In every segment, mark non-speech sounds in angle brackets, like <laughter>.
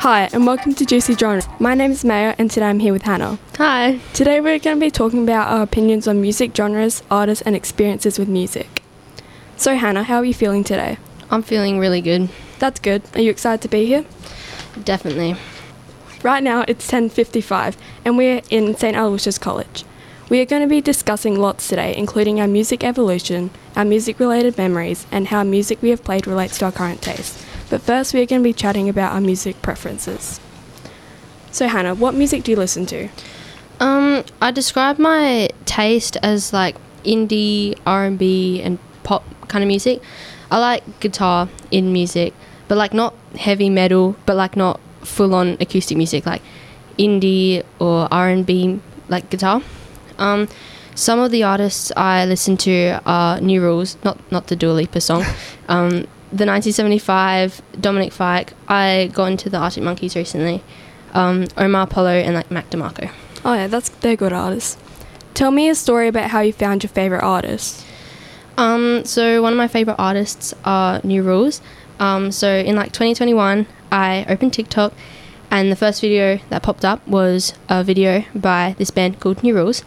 Hi, and welcome to Juicy Genre. My name is Maia, and today I'm here with Hannah. Hi. Today we're going to be talking about our opinions on music genres, artists, and experiences with music. So, Hannah, how are you feeling today? I'm feeling really good. That's good. Are you excited to be here? Definitely. Right now it's 10:55, and we're in St. Aloysius College. We are going to be discussing lots today, including our music evolution, our music-related memories, and how music we have played relates to our current taste. But first, we are going to be chatting about our music preferences. So, Hannah, what music do you listen to? Um, I describe my taste as like indie, R&B, and pop kind of music. I like guitar in music, but like not heavy metal, but like not full-on acoustic music, like indie or R&B like guitar. Um, some of the artists I listen to are New Rules, not not the Dua Lipa song. <laughs> Um, the 1975, Dominic Fike. I got into the Arctic Monkeys recently. Um, Omar Apollo and like Mac DeMarco. Oh yeah, that's they're good artists. Tell me a story about how you found your favorite artist. Um, so one of my favorite artists are New Rules. Um, so in like 2021, I opened TikTok, and the first video that popped up was a video by this band called New Rules.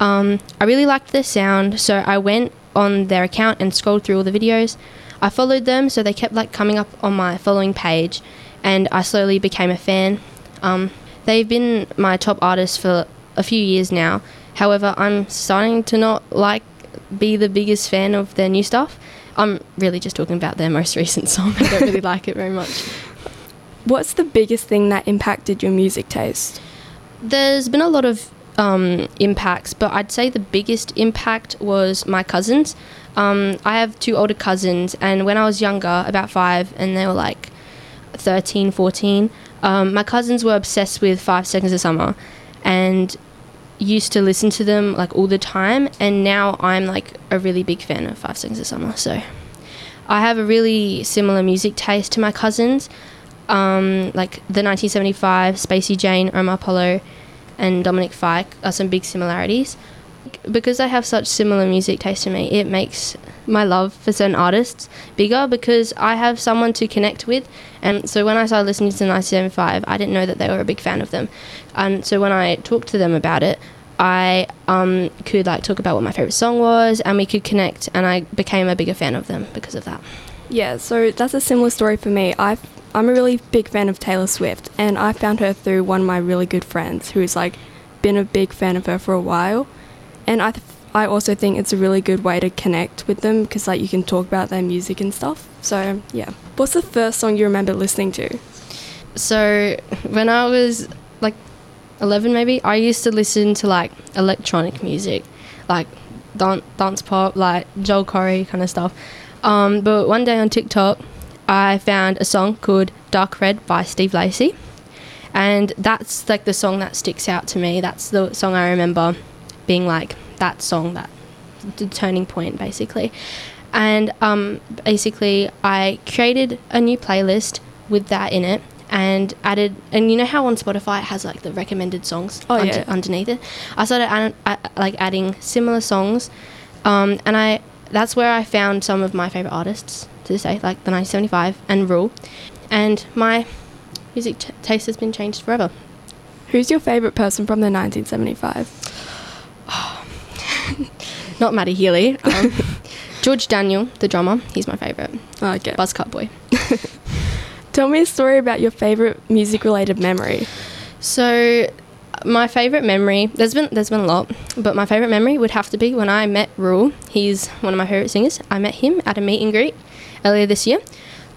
Um, I really liked their sound, so I went on their account and scrolled through all the videos. I followed them, so they kept like coming up on my following page, and I slowly became a fan. Um, they've been my top artist for a few years now. However, I'm starting to not like be the biggest fan of their new stuff. I'm really just talking about their most <laughs> recent song. I don't really like it very much. What's the biggest thing that impacted your music taste? There's been a lot of um, impacts, but I'd say the biggest impact was my cousins. Um, I have two older cousins, and when I was younger, about five, and they were like 13, 14, um, my cousins were obsessed with Five Seconds of Summer and used to listen to them like all the time. And now I'm like a really big fan of Five Seconds of Summer. So I have a really similar music taste to my cousins. Um, like the 1975, Spacey Jane, Omar Apollo, and Dominic Fike are some big similarities. Because they have such similar music taste to me, it makes my love for certain artists bigger because I have someone to connect with. And so when I started listening to 1975, I didn't know that they were a big fan of them. And so when I talked to them about it, I um, could like talk about what my favorite song was, and we could connect. And I became a bigger fan of them because of that. Yeah, so that's a similar story for me. i I'm a really big fan of Taylor Swift, and I found her through one of my really good friends who's like been a big fan of her for a while. And I, th- I also think it's a really good way to connect with them because like you can talk about their music and stuff. So yeah, what's the first song you remember listening to? So when I was like 11 maybe, I used to listen to like electronic music, like dance pop, like Joel Corry kind of stuff. Um, but one day on TikTok, I found a song called Dark Red by Steve Lacy. And that's like the song that sticks out to me. That's the song I remember being like that song, that the turning point basically. And um, basically, I created a new playlist with that in it and added and you know how on Spotify it has like the recommended songs oh, under, yeah. underneath it. I started add, like adding similar songs, um, and I that's where I found some of my favorite artists to this day, like the 1975 and Rule, and my music t- taste has been changed forever. Who's your favorite person from the 1975? <sighs> not Matty Healy. <laughs> Um, George Daniel, the drummer, he's my favourite. Oh, okay. Buzzcut boy. <laughs> Tell me a story about your favourite music-related memory. So, my favourite memory there's been there's been a lot, but my favourite memory would have to be when I met Rule. He's one of my favourite singers. I met him at a meet and greet earlier this year.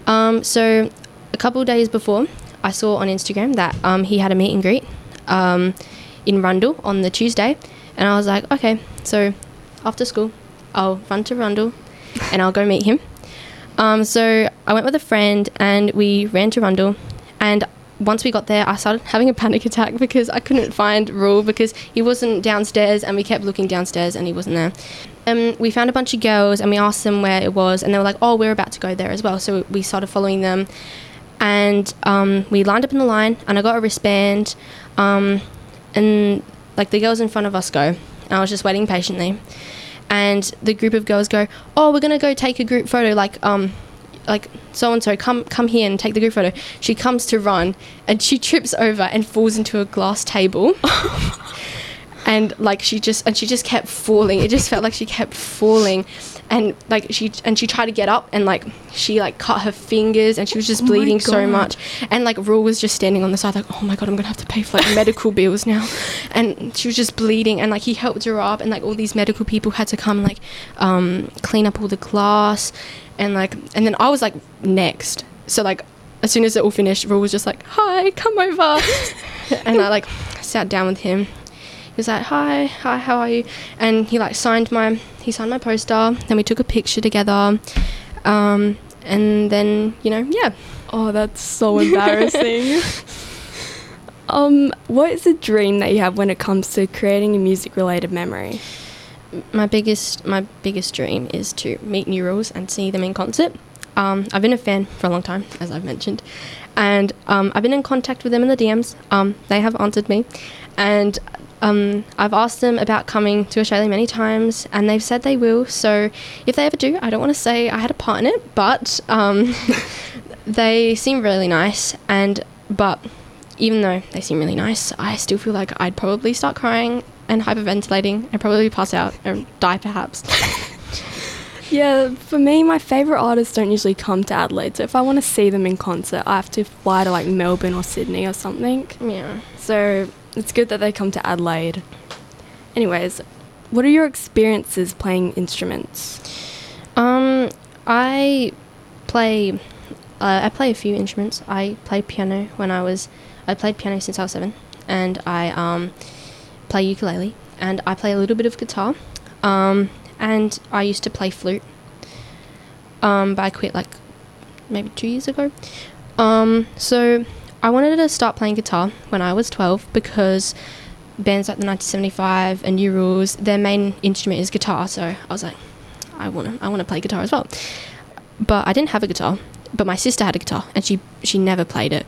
Um, so, a couple days before, I saw on Instagram that um, he had a meet and greet um, in Rundle on the Tuesday, and I was like, okay, so after school, I'll run to Rundle and I'll go meet him. Um, so I went with a friend and we ran to Rundle. And once we got there, I started having a panic attack <laughs> because I couldn't find Rule because he wasn't downstairs and we kept looking downstairs and he wasn't there. Um, we found a bunch of girls and we asked them where it was and they were like, oh, we're about to go there as well. So we started following them and um, we lined up in the line and I got a wristband um, and like the girls in front of us go and I was just waiting patiently and the group of girls go, "Oh, we're gonna go take a group photo. Like, um, like so and so come come here and take the group photo. She comes to run and she trips over and falls into a glass table. <laughs> And like she just and she just kept falling. It just felt like she kept falling and like she and she tried to get up and like she like cut her fingers and she was just Oh bleeding so much. And like Rule was just standing on the side like oh my god I'm gonna have to pay for like medical bills now. <laughs> And she was just bleeding and like he helped her up and like all these medical people had to come like um clean up all the glass and like and then I was like next. So like as soon as it all finished Rule was just like hi come over. <laughs> And I like sat down with him. He was like, "Hi, hi, how are you?" And he like signed my he signed my poster. Then we took a picture together, um, and then you know, yeah. Oh, that's so embarrassing. <laughs> um, what is a dream that you have when it comes to creating a music-related memory? My biggest my biggest dream is to meet new rules and see them in concert. Um, I've been a fan for a long time, as I've mentioned, and um, I've been in contact with them in the DMs. Um, they have answered me, and um, I've asked them about coming to Australia many times, and they've said they will. So if they ever do, I don't want to say I had a part in it, but um, <laughs> they seem really nice. And but even though they seem really nice, I still feel like I'd probably start crying and hyperventilating and probably pass out and die perhaps. <laughs> Yeah, for me, my favorite artists don't usually come to Adelaide. So if I want to see them in concert, I have to fly to like Melbourne or Sydney or something. yeah. So it's good that they come to Adelaide. Anyways, what are your experiences playing instruments? Um, I play. Uh, I play a few instruments. I played piano when I was. I played piano since I was seven, and I um, play ukulele, and I play a little bit of guitar, um, and I used to play flute. Um, but I quit like maybe two years ago. Um, so I wanted to start playing guitar when I was twelve because bands like the 1975 and New Rules, their main instrument is guitar. So I was like, I want to I want to play guitar as well. But I didn't have a guitar. But my sister had a guitar and she she never played it.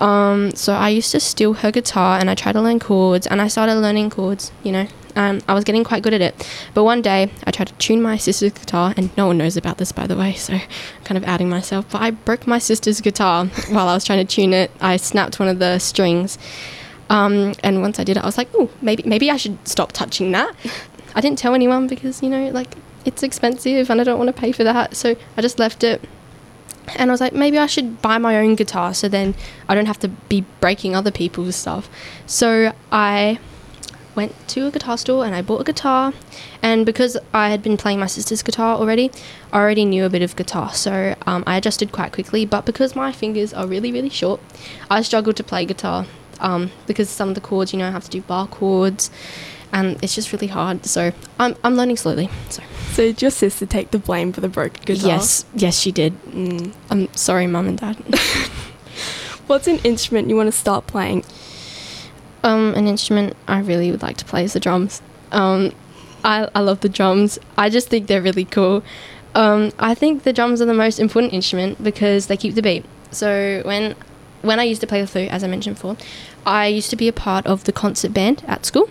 Um, so I used to steal her guitar and I tried to learn chords and I started learning chords, you know. Um, I was getting quite good at it. But one day I tried to tune my sister's guitar and no one knows about this by the way, <laughs> so I'm kind of outing myself. But I broke my sister's guitar <laughs> while I was trying to tune it. I snapped one of the strings. Um, and once I did it, I was like, oh, maybe maybe I should stop touching that. I didn't tell anyone because you know, like it's expensive and I don't want to pay for that. So I just left it. And I was like, maybe I should buy my own guitar so then I don't have to be breaking other people's stuff. So I went to a guitar store and I bought a guitar. And because I had been playing my sister's guitar already, I already knew a bit of guitar. So um, I adjusted quite quickly. But because my fingers are really, really short, I struggled to play guitar um, because some of the chords, you know, I have to do bar chords. And it's just really hard. So I'm, I'm learning slowly. So So did your sister take the blame for the broken guitar? yes, yes, she did. Mm. I'm sorry, mum and dad. <laughs> What's an instrument you want to start playing? Um, an instrument I really would like to play is the drums. Um, I, I love the drums. I just think they're really cool. Um, I think the drums are the most important instrument because they keep the beat. So when when I used to play the flute, as I mentioned before, I used to be a part of the concert band at school.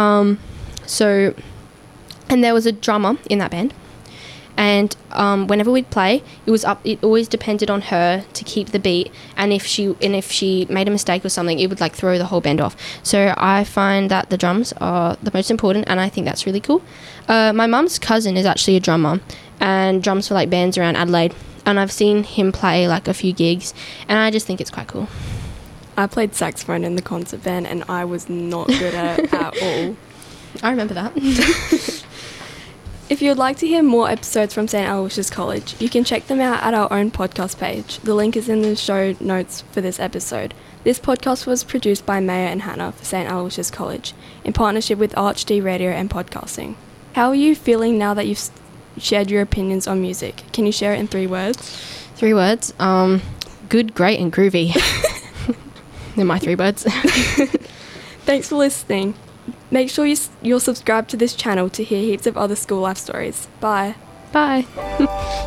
Um, so, and there was a drummer in that band, and um, whenever we'd play, it was up. It always depended on her to keep the beat, and if she and if she made a mistake or something, it would like throw the whole band off. So I find that the drums are the most important, and I think that's really cool. Uh, my mum's cousin is actually a drummer, and drums for like bands around Adelaide, and I've seen him play like a few gigs, and I just think it's quite cool. I played saxophone in the concert band and I was not good at it at <laughs> all. I remember that. <laughs> If you would like to hear more episodes from St. Aloysius College, you can check them out at our own podcast page. The link is in the show notes for this episode. This podcast was produced by Maia and Hannah for St. Aloysius College in partnership with ArchD Radio and Podcasting. How are you feeling now that you've shared your opinions on music? Can you share it in three words? Three words. Um, good, great, and groovy. <laughs> They're my three words. <laughs> Thanks for listening. Make sure you, s- you'll subscribe to this channel to hear heaps of other school life stories. Bye. Bye. <laughs>